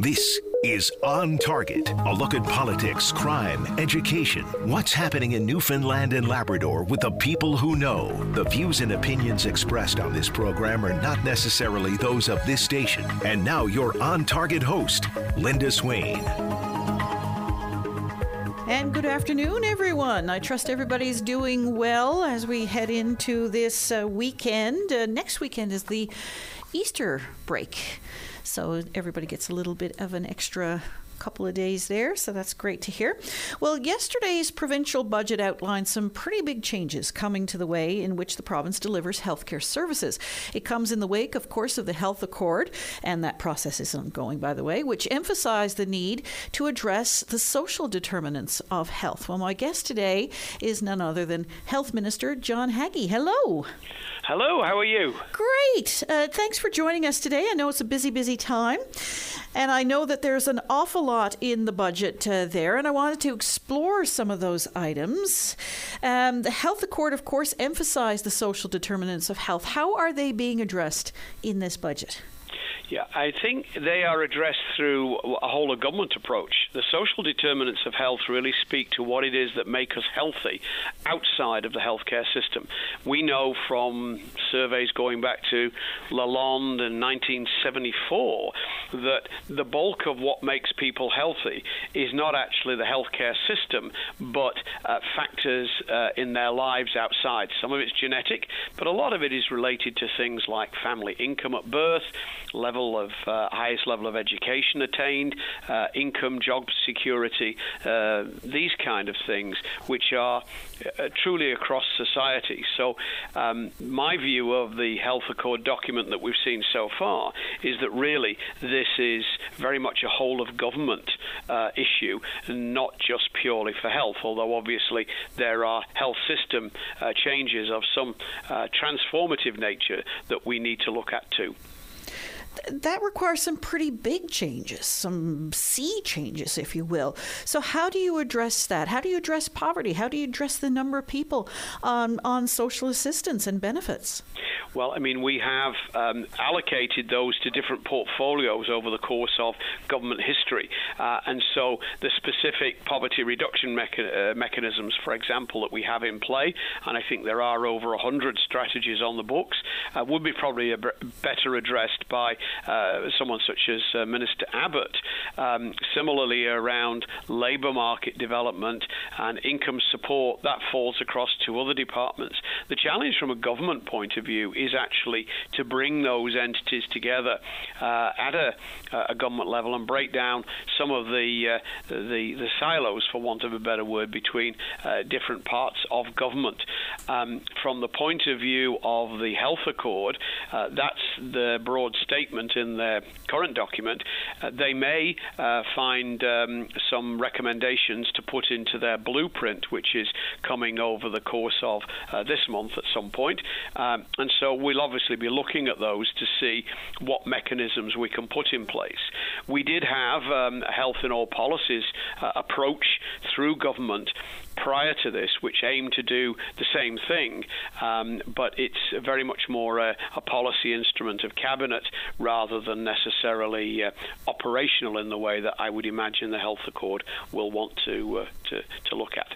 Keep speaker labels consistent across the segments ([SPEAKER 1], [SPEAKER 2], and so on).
[SPEAKER 1] This is On Target, a look at politics, crime, education, what's happening in Newfoundland and Labrador with the people who know. The views and opinions expressed on this program are not necessarily those of this station. And now, your On Target host, Linda Swain.
[SPEAKER 2] And good afternoon, everyone. I trust everybody's doing well as we head into this uh, weekend. Uh, next weekend is the Easter break. So everybody gets a little bit of an extra couple of days there, so that's great to hear. Well, yesterday's provincial budget outlined some pretty big changes coming to the way in which the province delivers healthcare services. It comes in the wake, of course, of the Health Accord, and that process is ongoing, by the way, which emphasized the need to address the social determinants of health. Well, my guest today is none other than Health Minister John Haggie. Hello.
[SPEAKER 3] Hello, how are you?
[SPEAKER 2] Great. Uh, thanks for joining us today. I know it's a busy, busy time. And I know that there's an awful lot in the budget uh, there, and I wanted to explore some of those items. Um, the Health Accord, of course, emphasized the social determinants of health. How are they being addressed in this budget?
[SPEAKER 3] Yeah, I think they are addressed through a whole of government approach. The social determinants of health really speak to what it is that make us healthy outside of the healthcare system. We know from surveys going back to Lalonde in 1974 that the bulk of what makes people healthy is not actually the healthcare system, but uh, factors uh, in their lives outside. Some of it's genetic, but a lot of it is related to things like family income at birth, level of uh, highest level of education attained, uh, income, job security, uh, these kind of things, which are uh, truly across society. So, um, my view of the Health Accord document that we've seen so far is that really this is very much a whole of government uh, issue, and not just purely for health, although obviously there are health system changes of some transformative nature that we need to look at too
[SPEAKER 2] that requires some pretty big changes, some sea changes, if you will. So, how do you address that? How do you address poverty? How do you address the number of people on, on social assistance and benefits?
[SPEAKER 3] Well, I mean, we have um, allocated those to different portfolios over the course of government history. Uh, and so the specific poverty reduction mecha- uh, mechanisms, for example, that we have in play, and I think there are over 100 strategies on the books, uh, would be probably b- better addressed by someone such as uh, Minister Abbott. Um, similarly, around labour market development and income support, that falls across to other departments. The challenge from a government point of view is actually to bring those entities together uh, at a, a, government level and break down some of the, uh, the, the silos, for want of a better word, between uh, different parts of government. Um, from the point of view of the health accord, uh, that's the broad statement in their current document. Uh, they may uh, find um, some recommendations to put into their blueprint, which is coming over the course of this month at some point. Um, and so we'll obviously be looking at those to see what mechanisms we can put in place. We did have um, a health in all policies uh, approach through government prior to this, which aimed to do the same thing, um, but it's very much more a, a, policy instrument of cabinet rather than necessarily uh, operational in the way that I would imagine the health accord will want to uh, to, to look at.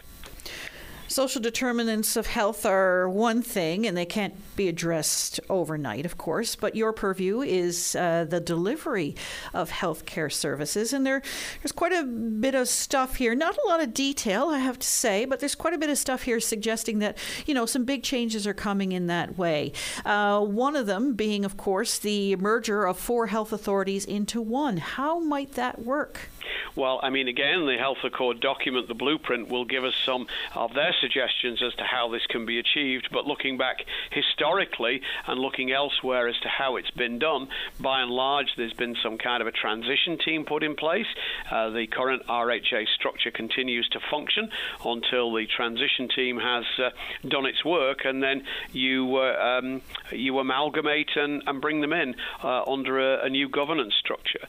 [SPEAKER 2] Social determinants of health are one thing, and they can't be addressed overnight, of course, but your purview is uh, the delivery of healthcare services. And there, there's quite a bit of stuff here, not a lot of detail, I have to say, but there's quite a bit of stuff here suggesting that, you know, some big changes are coming in that way. Uh, one of them being, of course, the merger of four health authorities into one. How might that work?
[SPEAKER 3] Well, I mean, again, the Health Accord document, the blueprint, will give us some of their suggestions as to how this can be achieved. But looking back historically and looking elsewhere as to how it's been done, by and large, there's been some kind of a transition team put in place. Uh, the current RHA structure continues to function until the transition team has uh, done its work, and then you uh, um, you amalgamate and, and, bring them in uh, under a, a, new governance structure.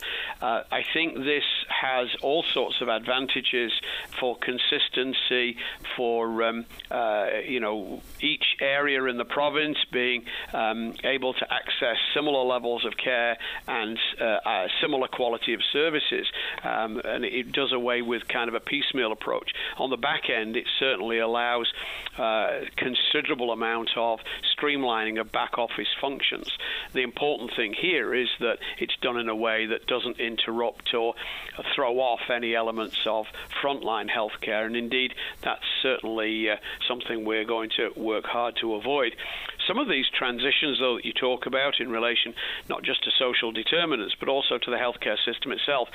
[SPEAKER 3] Uh, I think this has all sorts of advantages for consistency, for um, uh, you know each area in the province being um, able to access similar levels of care and uh, similar quality of services, um, and it does away with kind of a piecemeal approach. On the back end, it certainly allows uh, considerable amount of streamlining of back office functions. The important thing here is that it's done in a way that doesn't interrupt or throw off any elements of frontline healthcare, and indeed that's certainly uh, something we're going to work hard to avoid. Some of these transitions, though, that you talk about in relation not just to social determinants but also to the healthcare system itself,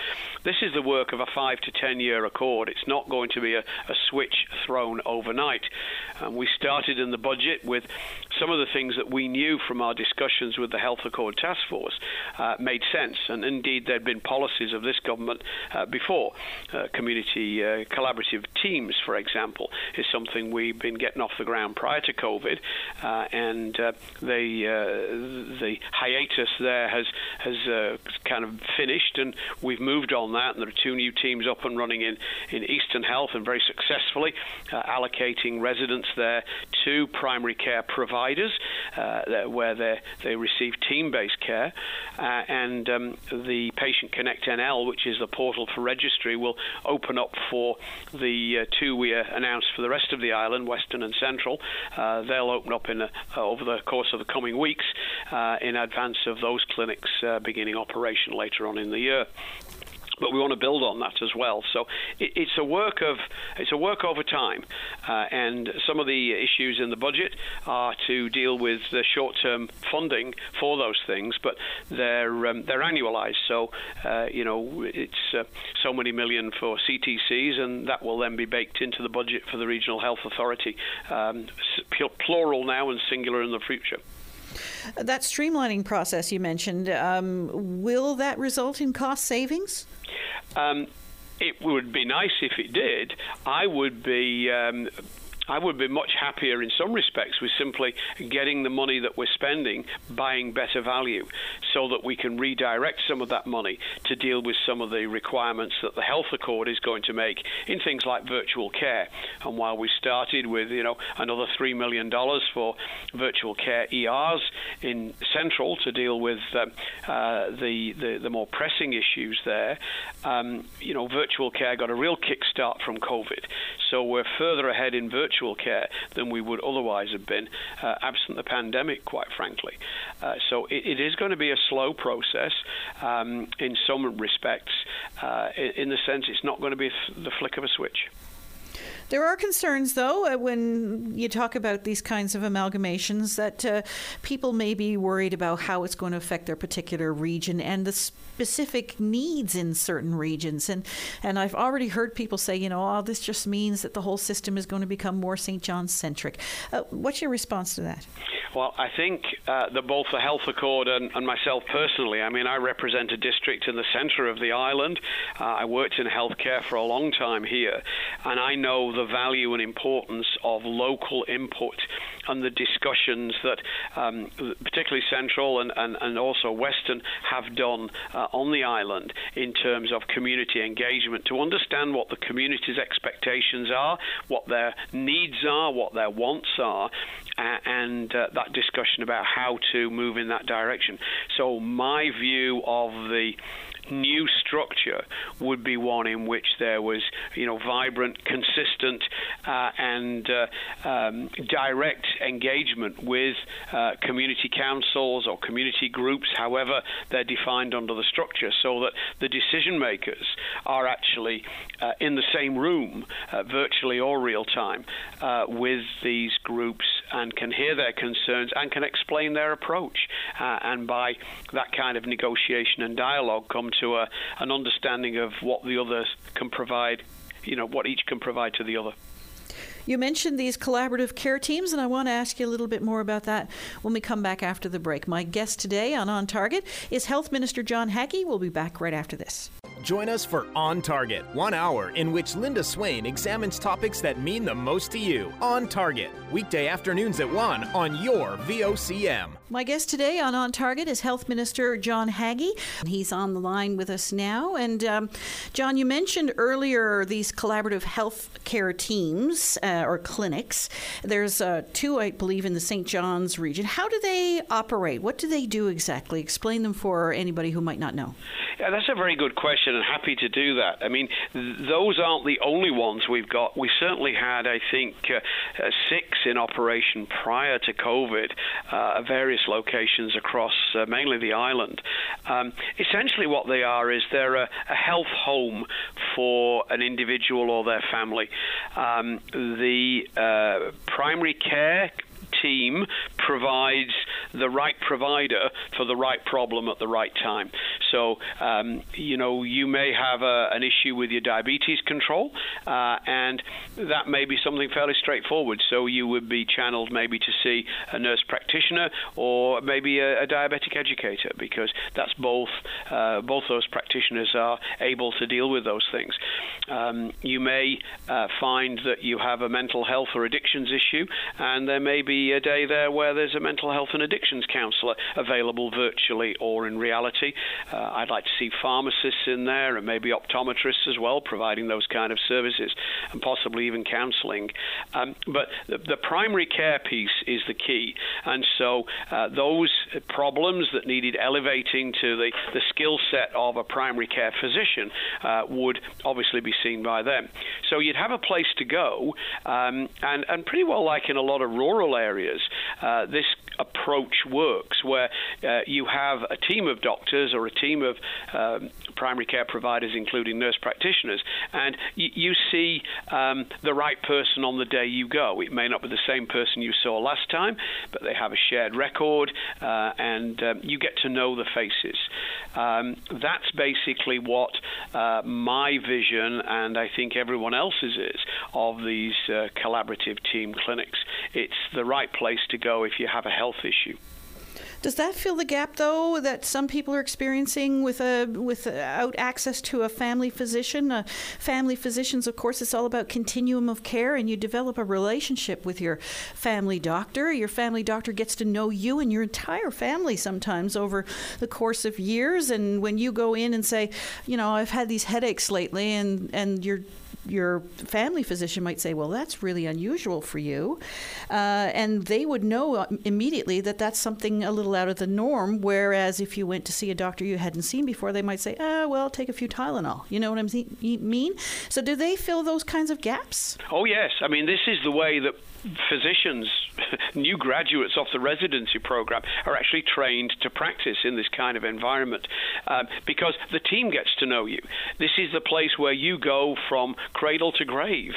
[SPEAKER 3] this is the work of a five to ten year accord. It's not going to be a, a switch thrown overnight. Um, we started in the budget with some of the things that we knew from our discussions with the Health Accord Task Force uh, made sense, and indeed there had been policies of this government uh, before. Uh, community uh, collaborative teams, for example, is something we've been getting off the ground prior to COVID, uh, and uh, the the hiatus there has has kind of finished, and we've moved on that, and there are two new teams up and running in in Eastern Health, and very successfully allocating residents there to primary care providers, where they they receive team-based care, and um, the Patient Connect NL, which is the portal for registry, will open up for the uh, two we uh, announced for the rest of the island, Western and Central. Uh, they'll open up in over the course of the coming weeks uh, in advance of those clinics uh, beginning operation later on in the year but we want to build on that as well. So it, it's a work of it's a work over time, uh, and some of the issues in the budget are to deal with the short-term funding for those things, but they're um, they're annualized. So uh, you know it's uh, so many million for CTCs, and that will then be baked into the budget for the regional health authority, um, plural now and singular in the future.
[SPEAKER 2] That streamlining process you mentioned, um, will that result in cost savings?
[SPEAKER 3] Um, it would be nice if it did. I would be um, I would be much happier in some respects with simply getting the money that we're spending buying better value so that we can redirect some of that money to deal with some of the requirements that the health accord is going to make in things like virtual care. And while we started with, you know, another 3 million dollars for virtual care ERs in central to deal with um, uh, the, the, the more pressing issues there, um, you know, virtual care got a real kickstart from COVID. So we're further ahead in virtual care than we would otherwise have been uh, absent the pandemic, quite frankly. Uh, so it, it is going to be a slow process um, in some respects, uh, in, in the sense it's not going to be the flick of a switch.
[SPEAKER 2] There are concerns, though, uh, when you talk about these kinds of amalgamations, that uh, people may be worried about how it's going to affect their particular region and the specific needs in certain regions. And and I've already heard people say, you know, oh, this just means that the whole system is going to become more St. John centric. Uh, what's your response to that?
[SPEAKER 3] Well, I think uh, that both the Health Accord and, and, myself personally, I mean, I represent a district in the centre of the island. Uh, I worked in healthcare for a long time here, and I know the value and importance of local input and the discussions that um, particularly Central and, and, and also Western have done uh, on the island in terms of community engagement to understand what the community's expectations are, what their needs are, what their wants are, uh, and uh, that discussion about how to move in that direction. So, my view of the new structure would be one in which there was, you know, vibrant, consistent, uh, and uh, um, direct engagement with uh, community councils or community groups, however they're defined under the structure, so that the decision makers are actually uh, in the same room, uh, virtually or real time, uh, with these groups and can hear their concerns and can explain their approach. and by that kind of negotiation and dialogue, come to a, an understanding of what the others can provide, you know, what each can provide to the other.
[SPEAKER 2] You mentioned these collaborative care teams, and I want to ask you a little bit more about that when we come back after the break. My guest today on On Target is Health Minister John Haggie. We'll be back right after this.
[SPEAKER 4] Join us for On Target, one hour in which Linda Swain examines topics that mean the most to you. On Target, weekday afternoons at 1 on your VOCM.
[SPEAKER 2] My guest today on On Target is Health Minister John Haggie. He's on the line with us now. And um, John, you mentioned earlier these collaborative health care teams uh, or clinics. There's uh, two, I believe, in the St. John's region. How do they operate? What do they do exactly? Explain them for anybody who might not know.
[SPEAKER 3] Yeah, that's a very good question, and happy to do that. I mean, th- those aren't the only ones we've got. We certainly had, I think, uh, uh, six in operation prior to COVID uh, at various locations across uh, mainly the island. Um, essentially, what they are is they're a, a, health home for an individual or their family. Um, the uh, primary care team provides the right provider for the right problem at the right time. So, um, you know, you may have a, an issue with your diabetes control, uh, and that may be something fairly straightforward. So, you would be channeled maybe to see a nurse practitioner or maybe a, a diabetic educator, because that's both uh, both those practitioners are able to deal with those things. Um, you may uh, find that you have a mental health or addictions issue, and there may be a day there where there's a mental health and addictions counsellor available virtually or in reality. Uh, I'd like to see pharmacists in there and maybe optometrists as well, providing those kind of services and possibly even counselling. Um, but the, the, primary care piece is the key, and so uh, those problems that needed elevating to the, the skill set of a primary care physician uh, would obviously be seen by them. So you'd have a place to go, um, and, and pretty well like in a lot of rural areas, uh, this approach works, where uh, you have a team of doctors or a team of um, primary care providers, including nurse practitioners, and y- you see um, the right person on the day you go. It may not be the same person you saw last time, but they have a shared record, uh, and um, you get to know the faces. Um, that's basically what uh, my vision, and I think everyone else's is, of these uh, collaborative team clinics. It's the right place to go if you have a health issue.
[SPEAKER 2] Does that fill the gap, though, that some people are experiencing with a without access to a family physician? Uh, family physicians, of course, it's all about continuum of care, and you develop a relationship with your family doctor. Your family doctor gets to know you and your entire family sometimes over the course of years. And when you go in and say, you know, I've had these headaches lately, and and you're your family physician might say, "Well, that's really unusual for you," uh, and they would know immediately that that's something a little out of the norm. Whereas if you went to see a doctor you hadn't seen before, they might say, "Ah, well, take a few Tylenol." You know what I mean? So, do they fill those kinds of gaps?
[SPEAKER 3] Oh yes. I mean, this is the way that physicians, new graduates off the residency program, are actually trained to practice in this kind of environment um, because the team gets to know you. This is the place where you go from cradle to grave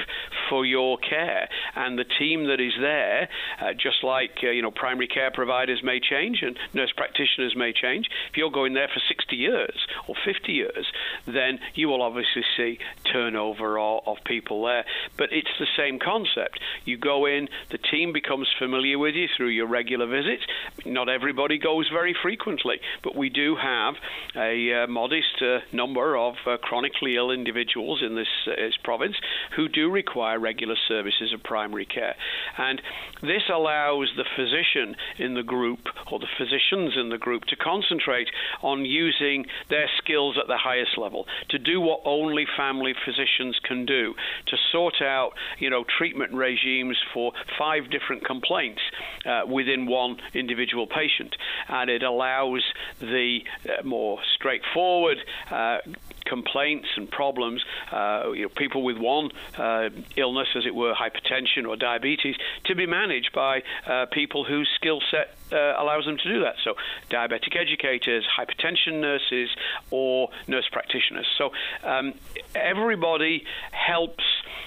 [SPEAKER 3] for your care, and the team that is there, uh, just like uh, you know, primary care providers may change and nurse practitioners may change. If you're going there for 60 years or 50 years, then you will obviously see turnover of, of people there. But it's the same concept. You go in, the team becomes familiar with you through your regular visits. Not everybody goes very frequently, but we do have a uh, modest uh, number of uh, chronically ill individuals in this, uh, this province who do require regular services of primary care. And this allows the physician in the group or the physicians in the group to concentrate on using their skills at the highest level, to do what only family physicians can do, to sort out, you know, treatment regimes for five different complaints uh, within one individual patient. And it allows the uh, more straightforward uh, complaints and problems, uh, you know, people with one uh, illness, as it were, hypertension or diabetes, to be managed by uh, people whose skill set uh, allows them to do that. So, diabetic educators, hypertension nurses, or nurse practitioners. So, um, everybody helps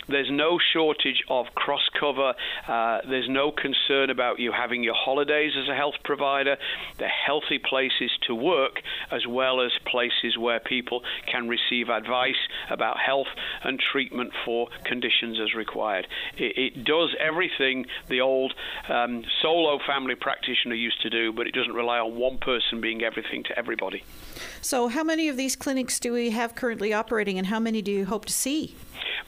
[SPEAKER 3] there's no shortage of cross cover. Uh, there's no concern about you having your holidays as a health provider. They're healthy places to work as well as places where people can receive advice about health and treatment for conditions as required. It, it does everything the old um, solo family practitioner used to do, but it doesn't rely on one person being everything to everybody.
[SPEAKER 2] So, how many of these clinics do we have currently operating, and how many do you hope to see?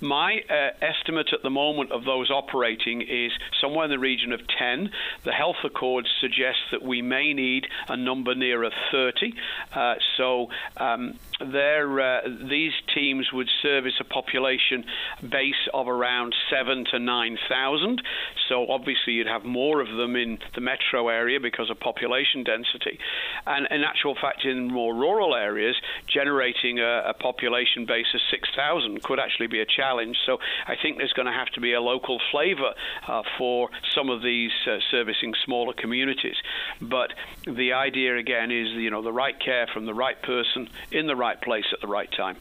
[SPEAKER 3] My uh, estimate at the moment of those operating is somewhere in the region of 10. The health accords suggest that we may need a number nearer 30. Uh, so um, uh, these teams would service a population base of around seven to nine thousand. So obviously you'd have more of them in the metro area because of population density, and in actual fact, in more rural areas, generating a, a population base of six thousand could actually be a challenge. So I think there's going to have to be a local flavour uh, for some of these uh, servicing smaller communities. But the idea again is you know the right care from the right person in the right right place at the right time.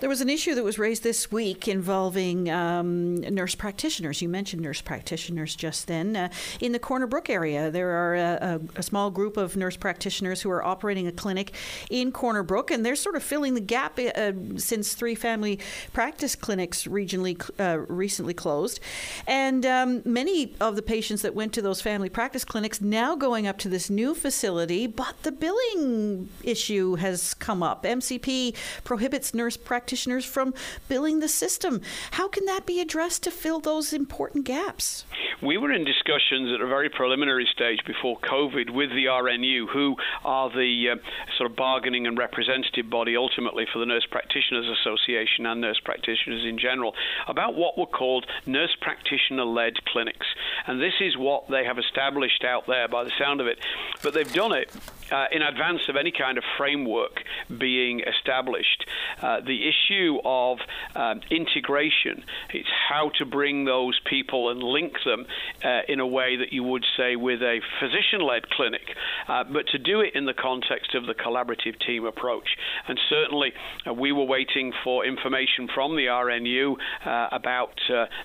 [SPEAKER 2] There was an issue that was raised this week involving um, nurse practitioners. You mentioned nurse practitioners just then. Uh, in the Corner Brook area, there are a, a, a, small group of nurse practitioners who are operating a clinic in Corner Brook, and they're sort of filling the gap uh, since three family practice clinics regionally uh, recently closed. And um, many of the patients that went to those family practice clinics now going up to this new facility, but the billing issue has come up. MCP prohibits nurse practitioners practitioners from billing the system. How can that be addressed to fill those important gaps?
[SPEAKER 3] We were in discussions at a very preliminary stage before COVID with the RNU, who are the uh, sort of bargaining and representative body ultimately for the Nurse Practitioners Association and nurse practitioners in general, about what were called nurse practitioner led clinics. And this is what they have established out there by the sound of it. But they've done it uh, in advance of any kind of framework being established. Uh, the issue of um, integration, it's how to bring those people and link them uh, in a way that you would say with a physician led clinic, uh, but to do it in the context of the collaborative team approach. And certainly, uh, we were waiting for information from the RNU uh, about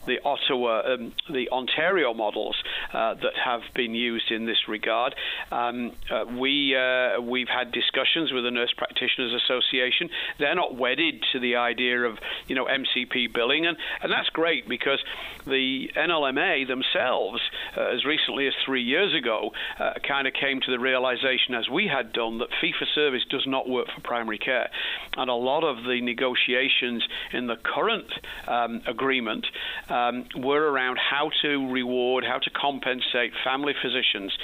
[SPEAKER 3] the Ottawa, um, the Ontario models that have been used in this regard. Um, we uh, we've had discussions with the Nurse Practitioners Association. They're not wedded to the idea of you know MCP billing, and and that's great because the NLMA themselves, uh, as recently as three years ago, uh, kind of came to the realization, as we had done, that fee for service does not work for primary care, and a lot of the negotiations in the current um, agreement um, were around how to reward, how to compensate family physicians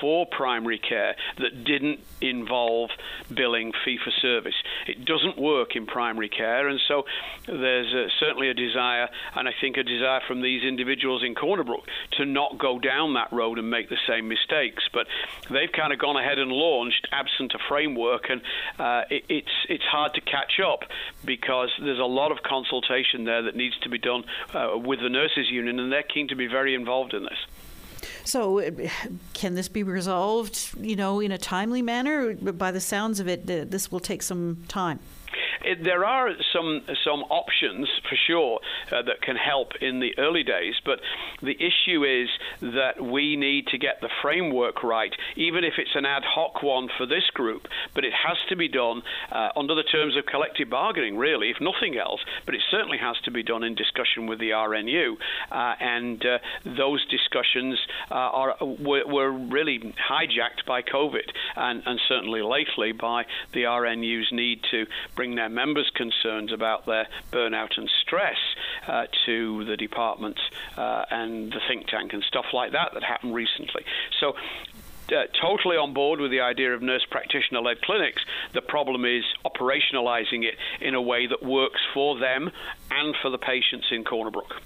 [SPEAKER 3] for primary care that did didn't involve billing fee for service. It doesn't work in primary care, and so there's uh, certainly a desire, and I think a desire from these individuals in Corner Brook to not go down that road and make the same mistakes. But they've kind of gone ahead and launched absent a framework, and uh, it, it's it's hard to catch up because there's a lot of consultation there that needs to be done uh, with the nurses union, and they're keen to be very involved in this.
[SPEAKER 2] So, can this be resolved, you know, in a timely manner? By the sounds of it, this will take some time.
[SPEAKER 3] It, there are some some options for sure uh, that can help in the early days, but the issue is that we need to get the framework right, even if it's an ad hoc one for this group. But it has to be done uh, under the terms of collective bargaining, really, if nothing else. But it certainly has to be done in discussion with the RNU, uh, and uh, those discussions uh, are were, were, really hijacked by COVID, and, and certainly lately by the RNU's need to bring their members' concerns about their burnout and stress uh, to the department uh, and the think tank and stuff like that that happened recently. So uh, totally on board with the idea of nurse practitioner led clinics. The problem is operationalizing it in a way that works for them and for the patients in Corner Brook.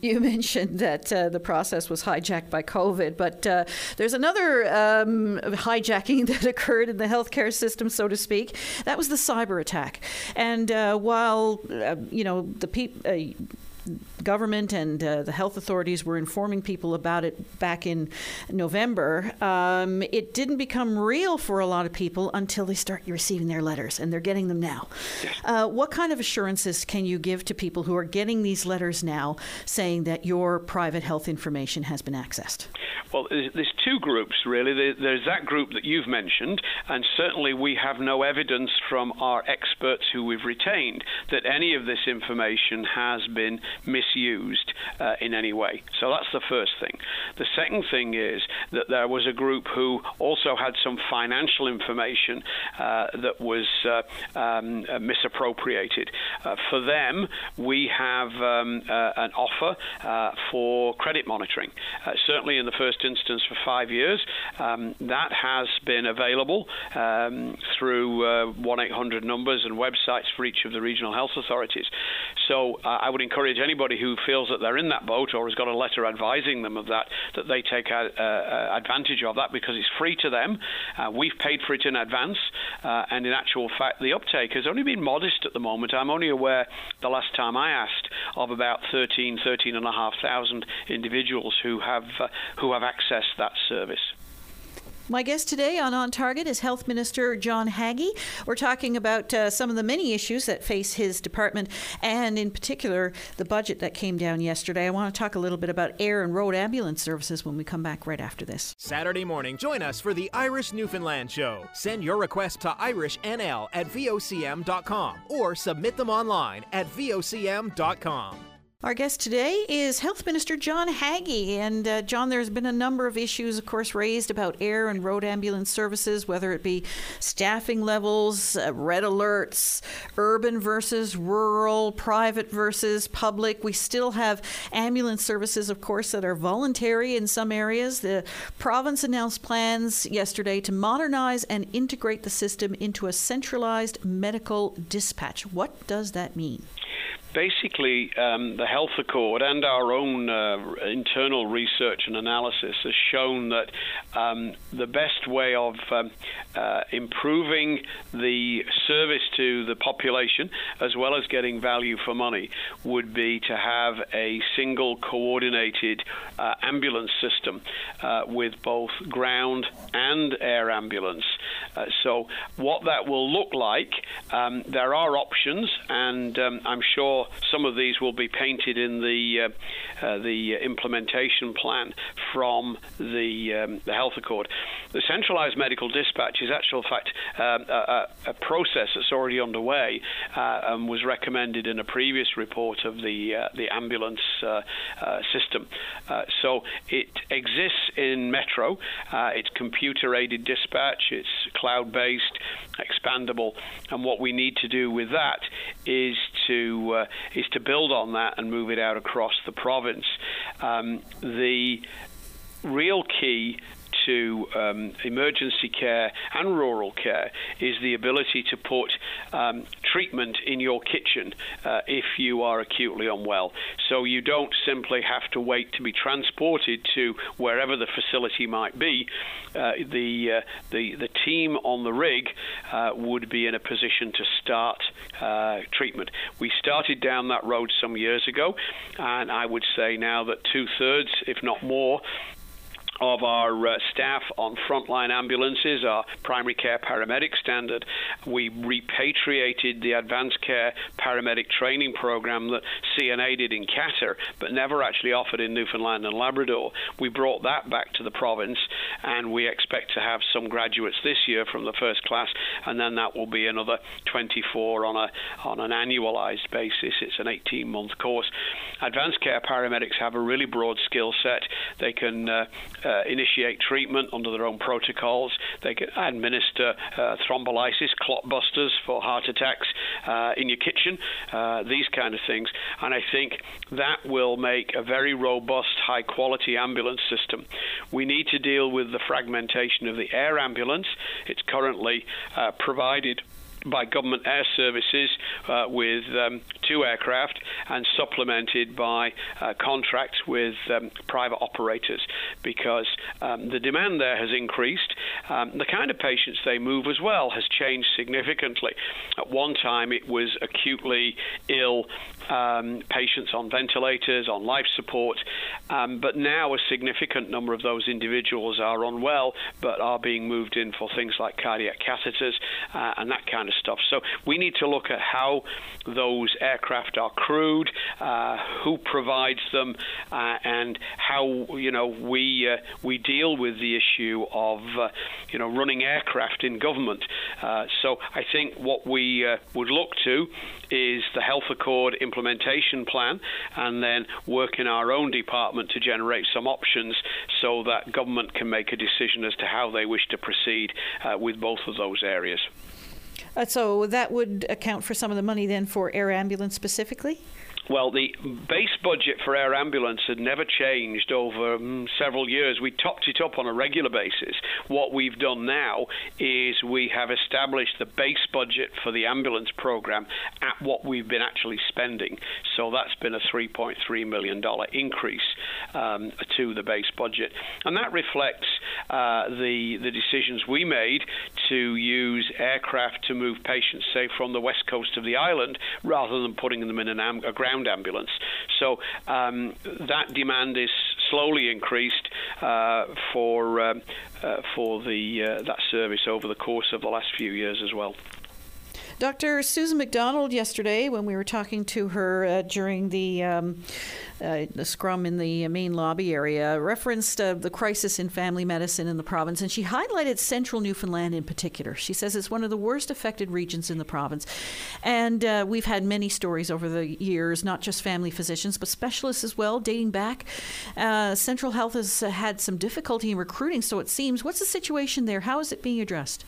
[SPEAKER 2] You mentioned that uh, the process was hijacked by COVID, but uh, there's another um, hijacking that occurred in the healthcare system, so to speak. That was the cyber attack. And uh, while, uh, you know, the people uh, government and uh, the health authorities were informing people about it back in November, um, it didn't become real for a lot of people until they start receiving their letters, and they're getting them now. Uh, what kind of assurances can you give to people who are getting these letters now saying that your private health information has been accessed?
[SPEAKER 3] Well, there's two groups really. There's that group that you've mentioned, and certainly we have no evidence from our experts who we've retained that any of this information has been misused uh, in any way. So that's the first thing. The second thing is that there was a group who also had some financial information uh, that was uh, um, misappropriated. Uh, for them, we have um, uh, an offer for credit monitoring. certainly in the first instance for five years. Um, that has been available um, through 1 800 numbers and websites for each of the regional health authorities. So I would encourage anybody who feels that they're in that boat or has got a letter advising them of that, that they take a, uh, advantage of that because it's free to them. Uh, we've paid for it in advance, uh, and in actual fact, the uptake has only been modest at the moment. I'm only aware the last time I asked of about 13, 13 and a half thousand individuals who have uh, who have accessed that service.
[SPEAKER 2] My guest today on On Target is Health Minister John Haggie. We're talking about uh, some of the many issues that face his department, and in particular, the budget that came down yesterday. I want to talk a little bit about air and road ambulance services when we come back right after this.
[SPEAKER 4] Saturday morning, join us for the Irish Newfoundland Show. Send your request to irishnl at vocm.com or submit them online at vocm.com.
[SPEAKER 2] Our guest today is Health Minister John Haggie. And uh, John, there's been a number of issues, of course, raised about air and road ambulance services, whether it be staffing levels, uh, red alerts, urban versus rural, private versus public. We still have ambulance services, of course, that are voluntary in some areas. The province announced plans yesterday to modernize and integrate the system into a centralized medical dispatch. What does that mean?
[SPEAKER 3] Basically, um, the Health Accord and our own uh, internal research and analysis has shown that um, the best way of um, uh, improving the service to the population, as well as getting value for money, would be to have a single coordinated uh, ambulance system uh, with both ground and air ambulance. Uh, so, what that will look like, um, there are options, and um, I'm sure some of these will be painted in the uh, uh, the implementation plan from the um, the health accord. The centralised medical dispatch is actual fact um, a, a, process that's already underway uh, and was recommended in a previous report of the uh, the ambulance system. so it exists in Metro. it's computer aided dispatch. It's cloud based, expandable, and what we need to do with that is to uh, is to build on that and move it out across the province. Um, the real key to um, emergency care and rural care is the ability to put um, treatment in your kitchen uh, if you are acutely unwell. So you don't simply have to wait to be transported to wherever the facility might be. Uh, the, uh, the the team on the rig uh, would be in a position to start uh, treatment. We started down that road some years ago, and I would say now that two thirds, if not more, of our uh, staff on frontline ambulances, our primary care paramedic standard. We repatriated the advanced care paramedic training program that CNA did in Qatar, but never actually offered in Newfoundland and Labrador. We brought that back to the province, and we expect to have some graduates this year from the first class, and then that will be another 24 on a on an annualized basis. It's an 18-month course. Advanced care paramedics have a really broad skill set. They can uh, uh, initiate treatment under their own protocols. They can administer uh, thrombolysis, clot busters for heart attacks uh, in your kitchen, uh, these kind of things. And I think that will make a very robust, high quality ambulance system. We need to deal with the fragmentation of the air ambulance. It's currently uh, provided by government air services uh, with um, two aircraft and supplemented by uh, contracts with um, private operators because um, the demand there has increased. Um, the kind of patients they move as well has changed significantly. At one time, it was acutely ill um, patients on ventilators, on life support. Um, but now a significant number of those individuals are unwell, but are being moved in for things like cardiac catheters uh, and that kind of stuff. So we need to look at how those aircraft are crewed, uh, who provides them, uh, and how you know we uh, we deal with the issue of uh, you know running aircraft in government. Uh, so I think what we would look to is the Health Accord implementation plan, and then work in our own department to generate some options so that government can make a decision as to how they wish to proceed uh, with both of those areas.
[SPEAKER 2] Uh, so that would account for some of the money then for air ambulance specifically?
[SPEAKER 3] Well, the base budget for air ambulance had never changed over um, several years. We topped it up on a regular basis. What we've done now is we have established the base budget for the ambulance program at what we've been actually spending. So that's been a $3.3 million increase um, to the base budget. And that reflects uh, the, the decisions we made to use aircraft to move patients, say, from the west coast of the island rather than putting them in an am- a ground ground ambulance. So um, that demand is slowly increased uh, for uh, uh, for the uh, that service over the course of the last few years as well.
[SPEAKER 2] Dr. Susan McDonald, yesterday, when we were talking to her uh, during the um, uh, the scrum in the main lobby area, referenced uh, the crisis in family medicine in the province, and she highlighted central Newfoundland in particular. She says it's one of the worst affected regions in the province. And uh, we've had many stories over the years, not just family physicians, but specialists as well, dating back. Uh, Central Health has had some difficulty in recruiting, so it seems. What's the situation there? How is it being addressed?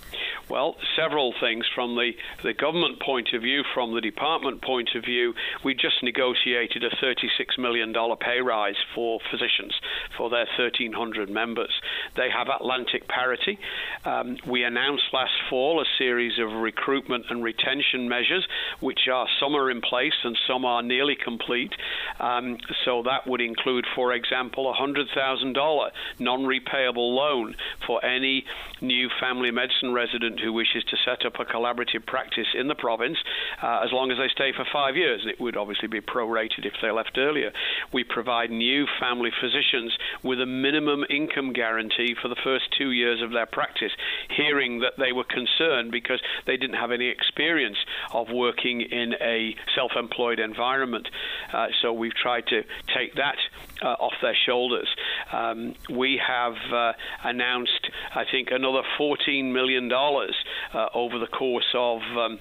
[SPEAKER 3] Well, several things from the, the government point of view, from the department point of view. We just negotiated a $36 million pay rise for physicians for their 1,300 members. They have Atlantic parity. Um, we announced last fall a series of recruitment and retention measures, which are some are in place and some are nearly complete. Um, so that would include, for example, a $100,000 non repayable loan for any new family medicine resident who wishes to set up a collaborative practice in the province, uh, as long as they stay for five years. It would obviously be prorated if they left earlier. We provide new family physicians with a minimum income guarantee for the first two years of their practice, hearing that they were concerned because they didn't have any experience of working in a self employed environment. Uh, so we've tried to take that uh, off their shoulders. Um, we have uh, announced, I think, another $14 million uh, over the course of. Um,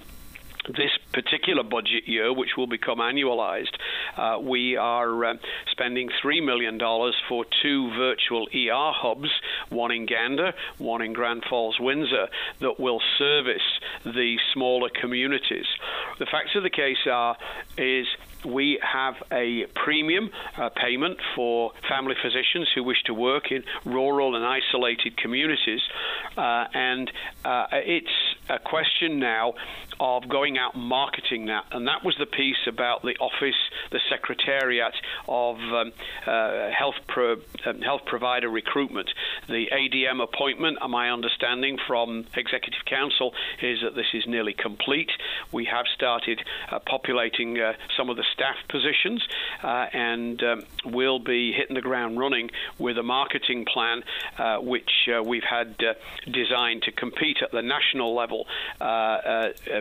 [SPEAKER 3] this particular budget year, which will become annualized, uh, we are uh, spending $3 million for two virtual ER hubs, one in Gander, one in Grand Falls, Windsor, that will service the smaller communities. The facts of the case are is we have a premium uh, payment for family physicians who wish to work in rural and isolated communities, uh, and uh, it's a question now of going out and marketing that, and that was the piece about the office, the secretariat of um, uh, health pro, um, health provider recruitment. The ADM appointment, my understanding from Executive Council, is that this is nearly complete. We have started uh, populating uh, some of the staff positions, uh, and um, we'll be hitting the ground running with a marketing plan uh, which uh, we've had designed to compete at the national level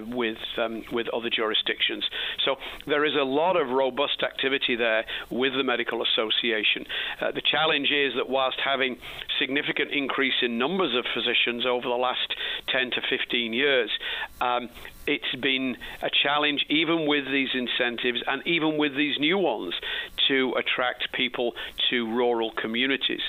[SPEAKER 3] with um, with other jurisdictions. So there is a lot of robust activity there with the medical association. Uh, the challenge is that whilst having significant increase in numbers of physicians over the last 10 to 15 years, um, it's been a challenge, even with these incentives and even with these new ones, to attract people to rural communities.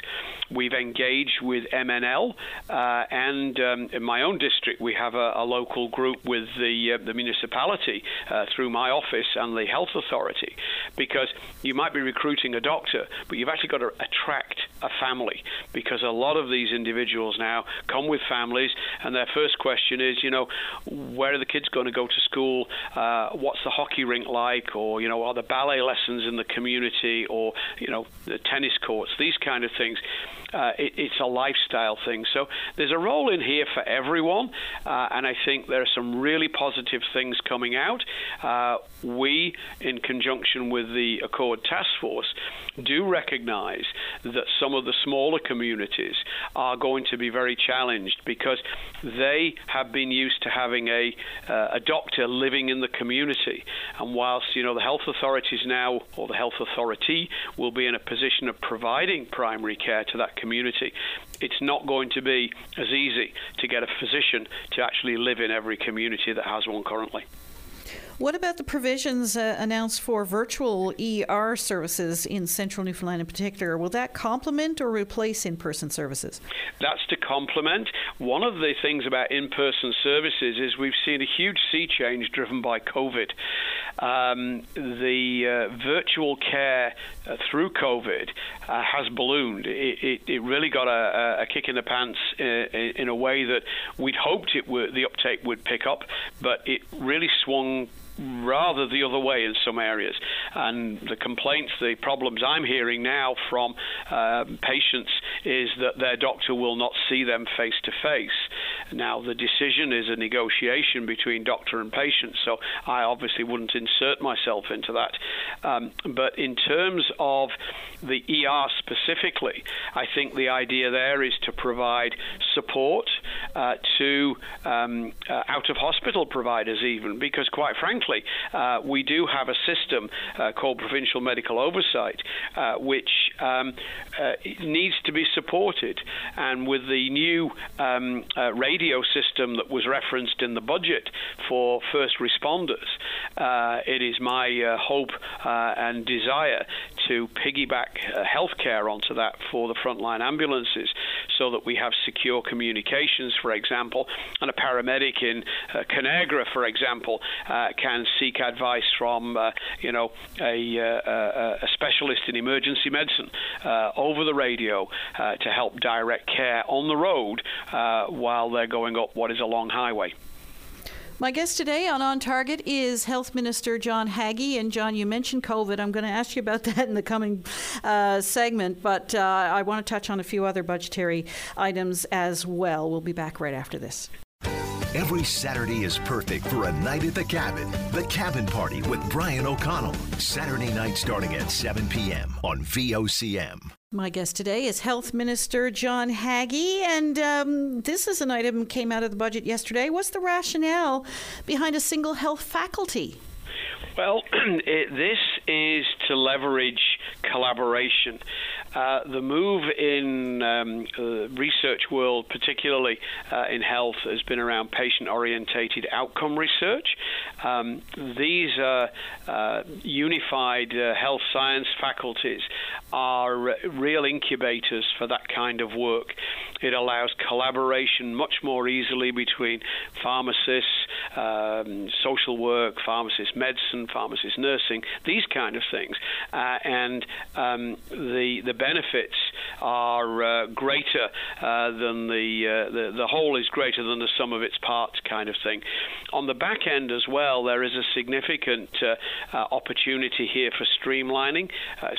[SPEAKER 3] We've engaged with MNL, uh, and um, in my own district, we have a, a local group with the, uh, the municipality uh, through my office and the health authority, because you might be recruiting a doctor, but you've actually got to attract a family because a lot of these individuals now come with families and their first question is you know where are the kids going to go to school uh, what's the hockey rink like or you know are the ballet lessons in the community or you know the tennis courts these kind of things uh, it, it's a lifestyle thing. So there's a role in here for everyone, uh, and I think there are some really positive things coming out. Uh, we, in conjunction with the Accord Task Force, do recognize that some of the smaller communities are going to be very challenged because they have been used to having a, uh, a doctor living in the community. And whilst, you know, the health authorities now, or the health authority, will be in a position of providing primary care to that community, it's not going to be as easy to get a physician to actually live in every community that has one currently.
[SPEAKER 2] What about the provisions uh, announced for virtual ER services in central Newfoundland in particular? Will that complement or replace in person services?
[SPEAKER 3] That's to complement. One of the things about in person services is we've seen a huge sea change driven by COVID. Um, the uh, virtual care uh, through COVID uh, has ballooned. It, it, it, really got a, a, kick in the pants uh, in, in a way that we'd hoped it would, the uptake would pick up, but it really swung rather the other way in some areas. And the complaints, the problems I'm hearing now from uh, patients is that their doctor will not see them face to face. Now, the decision is a negotiation between doctor and patient, so I obviously wouldn't insert myself into that. Um, but in terms of the ER specifically, I think the idea there is to provide support uh, to um, uh, out of hospital providers, even because, quite frankly, uh, we do have a system uh, called provincial medical oversight, uh, which um, uh, needs to be supported. And with the new um, radio system that was referenced in the budget for first responders, it is my hope and desire to piggyback uh, healthcare onto that for the frontline ambulances so that we have secure communications, for example, and a paramedic in uh, for example, uh, can seek advice from, uh, you know, a, uh, a, specialist in emergency medicine uh, over the radio to help direct care on the road while they're going up what is a long highway.
[SPEAKER 2] My guest today on On Target is Health Minister John Haggie. And John, you mentioned COVID. I'm going to ask you about that in the coming uh, segment, but uh, I want to touch on a few other budgetary items as well. We'll be back right after this.
[SPEAKER 1] Every Saturday is perfect for a night at the cabin. The Cabin Party with Brian O'Connell. Saturday night starting at 7 p.m. on VOCM.
[SPEAKER 2] My guest today is Health Minister John Haggie, and um, this is an item that came out of the budget yesterday. What's the rationale behind a single health faculty?
[SPEAKER 3] Well, it, this is to leverage collaboration. Uh, the move in um, the research world, particularly uh, in health, has been around patient-orientated outcome research. Um, these uh, unified uh, health science faculties are real incubators for that kind of work. It allows collaboration much more easily between pharmacists, um, social work, pharmacists, medicine, pharmacists, nursing, these kind of things, uh, and um, the the benefits are uh, greater uh, than the, uh, the the whole is greater than the sum of its parts, kind of thing. On the back end as well, there is a significant uh, uh, opportunity here for streamlining,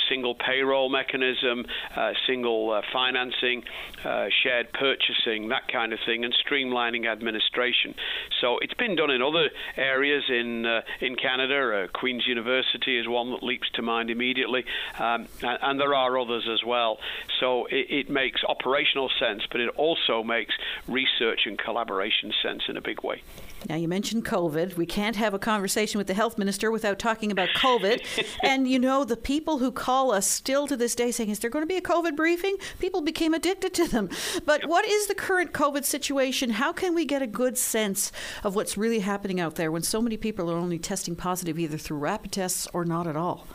[SPEAKER 3] single payroll mechanism, uh, single uh, financing, uh, shared purchasing, that kind of thing, and streamlining administration. So it's been done in other areas in in Canada. Queen's University is one that leaps to mind immediately, um, and, and, there are others as well. So it, it makes operational sense, but it also makes research and collaboration sense in a big way.
[SPEAKER 2] Now, you mentioned COVID. We can't have a conversation with the health minister without talking about COVID. and you know, the people who call us still to this day saying, Is there going to be a COVID briefing? People became addicted to them. But what is the current COVID situation? How can we get a good sense of what's really happening out there when so many people are only testing positive either through rapid tests or not at all?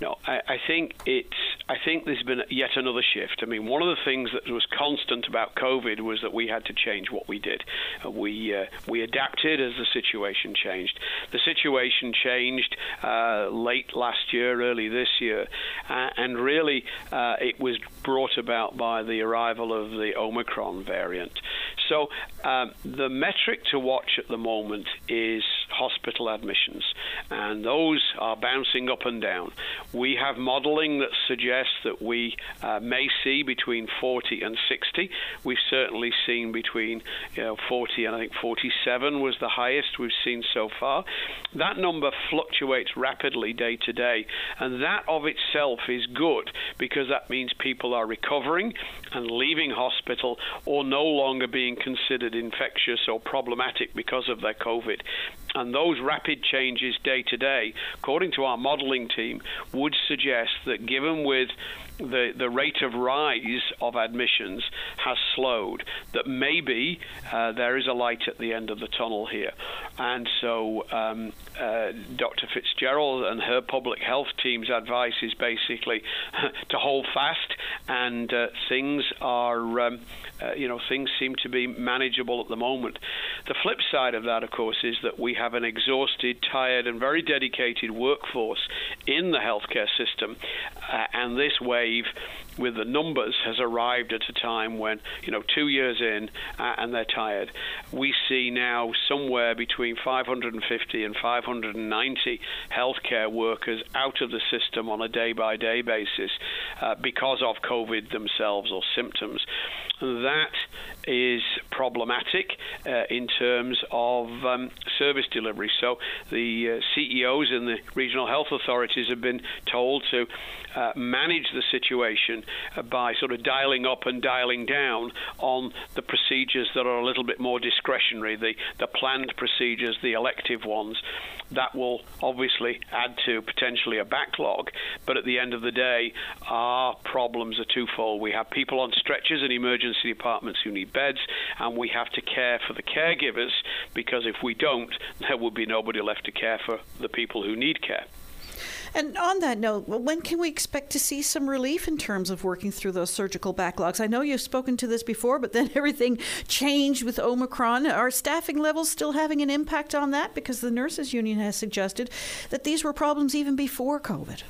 [SPEAKER 3] No, I, I think it's I think there's been yet another shift. I mean, one of the things that was constant about COVID was that we had to change what we did. Uh, we uh, we adapted as the situation changed. The situation changed uh, late last year, early this year, uh, and really uh, it was brought about by the arrival of the Omicron variant. So um, the metric to watch at the moment is hospital admissions, and those are bouncing up and down. We have modelling that suggests that we uh, may see between 40 and 60. We've certainly seen between you know, 40 and I think 47 was the highest we've seen so far. That number fluctuates rapidly day to day, and that of itself is good because that means people are recovering and leaving hospital or no longer being considered infectious or problematic because of their COVID. And those rapid changes day to day, according to our modeling team, would suggest that given with it the, the rate of rise of admissions has slowed, that maybe uh, there is a light at the end of the tunnel here. And so um, uh, Dr. Fitzgerald and her public health team's advice is basically to hold fast, and uh, things are, um, uh, you know, things seem to be manageable at the moment. The flip side of that, of course, is that we have an exhausted, tired, and very dedicated workforce in the healthcare system, uh, and this way with the numbers has arrived at a time when, you know, two years in uh, and they're tired. We see now somewhere between 550 and 590 healthcare workers out of the system on a day by day basis uh, because of COVID themselves or symptoms. That is problematic uh, in terms of um, service delivery. So the uh, CEOs and the regional health authorities have been told to uh, manage the situation by sort of dialing up and dialing down on the procedures that are a little bit more discretionary, the, the planned procedures, the elective ones. That will obviously add to potentially a backlog, but at the end of the day, our problems are twofold. We have people on stretchers in emergency departments who need beds, and we have to care for the caregivers because if we don't, there will be nobody left to care for the people who need care.
[SPEAKER 2] And on that note, when can we expect to see some relief in terms of working through those surgical backlogs? I know you've spoken to this before, but then everything changed with Omicron. Are staffing levels still having an impact on that? Because the nurses union has suggested that these were problems even before COVID.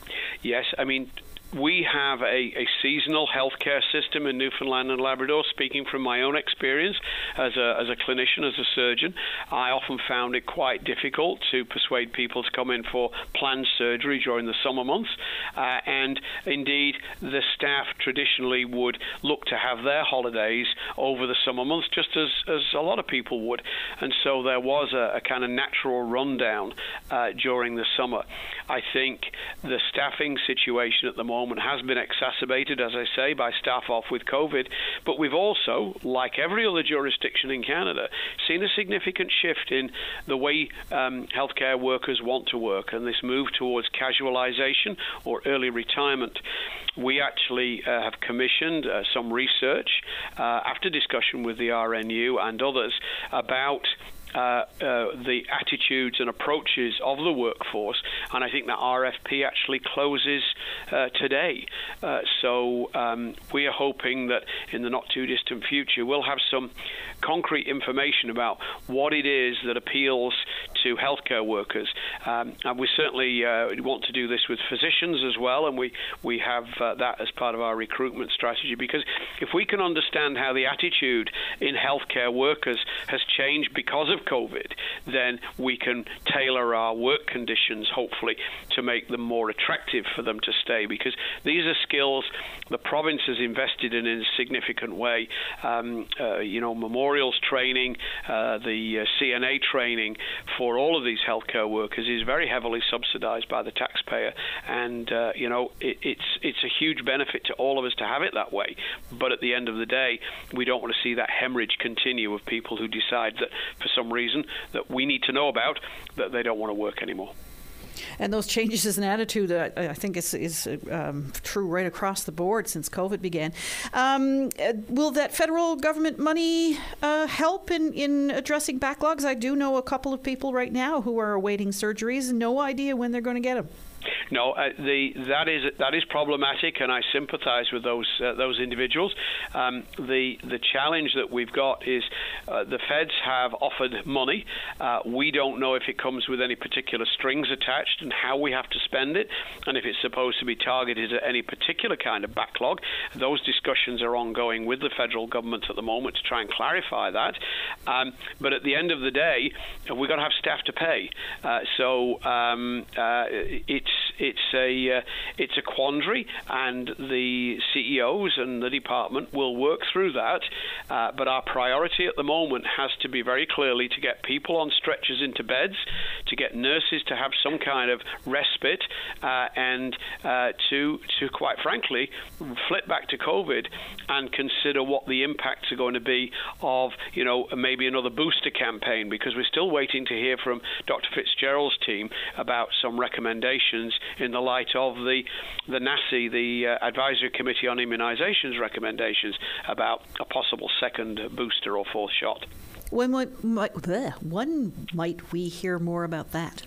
[SPEAKER 3] Yes, I mean, we have a, a, seasonal healthcare system in Newfoundland and Labrador. Speaking from my own experience as a, as a clinician, as a surgeon, I often found it quite difficult to persuade people to come in for planned surgery during the summer months. Uh, and indeed, the staff traditionally would look to have their holidays over the summer months, just as, as a lot of people would. And so there was a, a kind of natural rundown uh, during the summer. I think the staffing situation at the moment has been exacerbated, as I say, by staff off with COVID. But we've also, like every other jurisdiction in Canada, seen a significant shift in the way um, healthcare workers want to work and this move towards casualization or early retirement. We actually uh, have commissioned uh, some research uh, after discussion with the RNU and others about uh, uh, the attitudes and approaches of the workforce, and I think that RFP actually closes uh, today. Uh, so um, we are hoping that in the not too distant future we'll have some concrete information about what it is that appeals to healthcare workers. Um, and we certainly uh, want to do this with physicians as well, and we, we have uh, that as part of our recruitment strategy because if we can understand how the attitude in healthcare workers has changed because of COVID, then we can tailor our work conditions, hopefully, to make them more attractive for them to stay because these are skills the province has invested in in a significant way. Um, uh, you know, memorials training, uh, the uh, CNA training for all of these healthcare workers is very heavily subsidized by the taxpayer, and uh, you know, it, it's it's a huge benefit to all of us to have it that way. But at the end of the day, we don't want to see that hemorrhage continue of people who decide that for some reason that we need to know about that they don't want to work anymore.
[SPEAKER 2] And those changes in attitude, uh, I think, is, is um, true right across the board since COVID began. Um, uh, will that federal government money uh, help in, in addressing backlogs? I do know a couple of people right now who are awaiting surgeries, and no idea when they're going to get them.
[SPEAKER 3] No, uh, the that is that is problematic, and I sympathise with those uh, those individuals. Um, the the challenge that we've got is uh, the feds have offered money. Uh, we don't know if it comes with any particular strings attached and how we have to spend it, and if it's supposed to be targeted at any particular kind of backlog. Those discussions are ongoing with the federal government at the moment to try and clarify that. Um, but at the end of the day, we've got to have staff to pay. Uh, so um, uh, it's it's a uh, it's a quandary, and the CEOs and the department will work through that. Uh, but our priority at the moment has to be very clearly to get people on stretchers into beds, to get nurses to have some kind of respite, uh, and uh, to to quite frankly flip back to COVID and consider what the impacts are going to be of you know maybe another booster campaign because we're still waiting to hear from Dr. Fitzgerald's team about some recommendations in the light of the the NACI, the uh, Advisory Committee on Immunisations recommendations about a possible second booster or fourth shot.
[SPEAKER 2] When might, might, when might we hear more about that?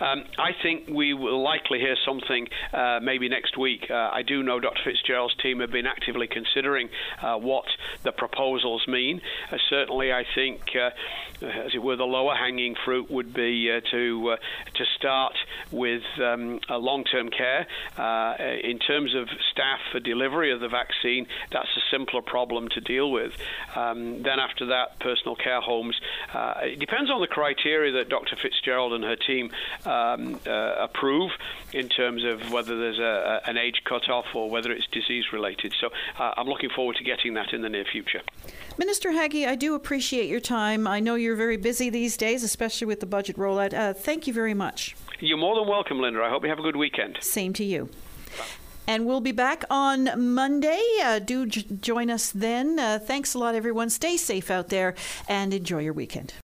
[SPEAKER 3] Um, I think we will likely hear something uh, maybe next week. Uh, I do know Dr. Fitzgerald's team have been actively considering uh, what the proposals mean. Uh, certainly, I think, uh, as it were, the lower hanging fruit would be to to start with um, long-term care. in terms of staff for delivery of the vaccine, that's a simpler problem to deal with. Um, then after that, personal care homes. it depends on the criteria that Dr. Fitzgerald and her team um, uh, approve in terms of whether there's a, a, an age cutoff or whether it's disease related. So uh, I'm looking forward to getting that in the near future.
[SPEAKER 2] Minister Haggie, I do appreciate your time. I know you're very busy these days, especially with the budget rollout. Uh, thank you very much.
[SPEAKER 3] You're more than welcome, Linda. I hope you have a good weekend.
[SPEAKER 2] Same to you. And we'll be back on Monday. Uh, do j- join us then. Uh, thanks a lot, everyone. Stay safe out there and enjoy your weekend.